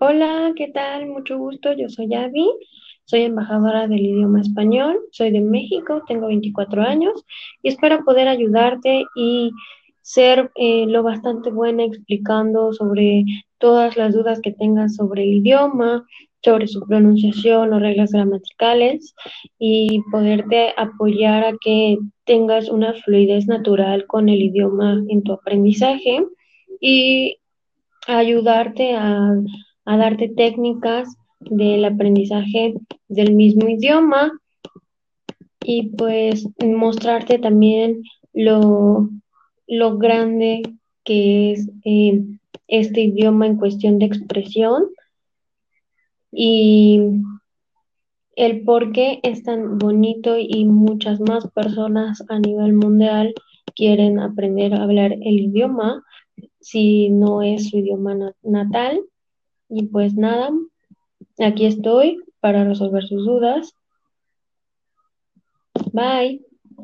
Hola, ¿qué tal? Mucho gusto, yo soy Abby, soy embajadora del idioma español, soy de México, tengo 24 años y espero poder ayudarte y ser eh, lo bastante buena explicando sobre todas las dudas que tengas sobre el idioma, sobre su pronunciación o reglas gramaticales y poderte apoyar a que tengas una fluidez natural con el idioma en tu aprendizaje y ayudarte a a darte técnicas del aprendizaje del mismo idioma y pues mostrarte también lo, lo grande que es eh, este idioma en cuestión de expresión y el por qué es tan bonito y muchas más personas a nivel mundial quieren aprender a hablar el idioma si no es su idioma natal y pues nada, aquí estoy para resolver sus dudas. Bye.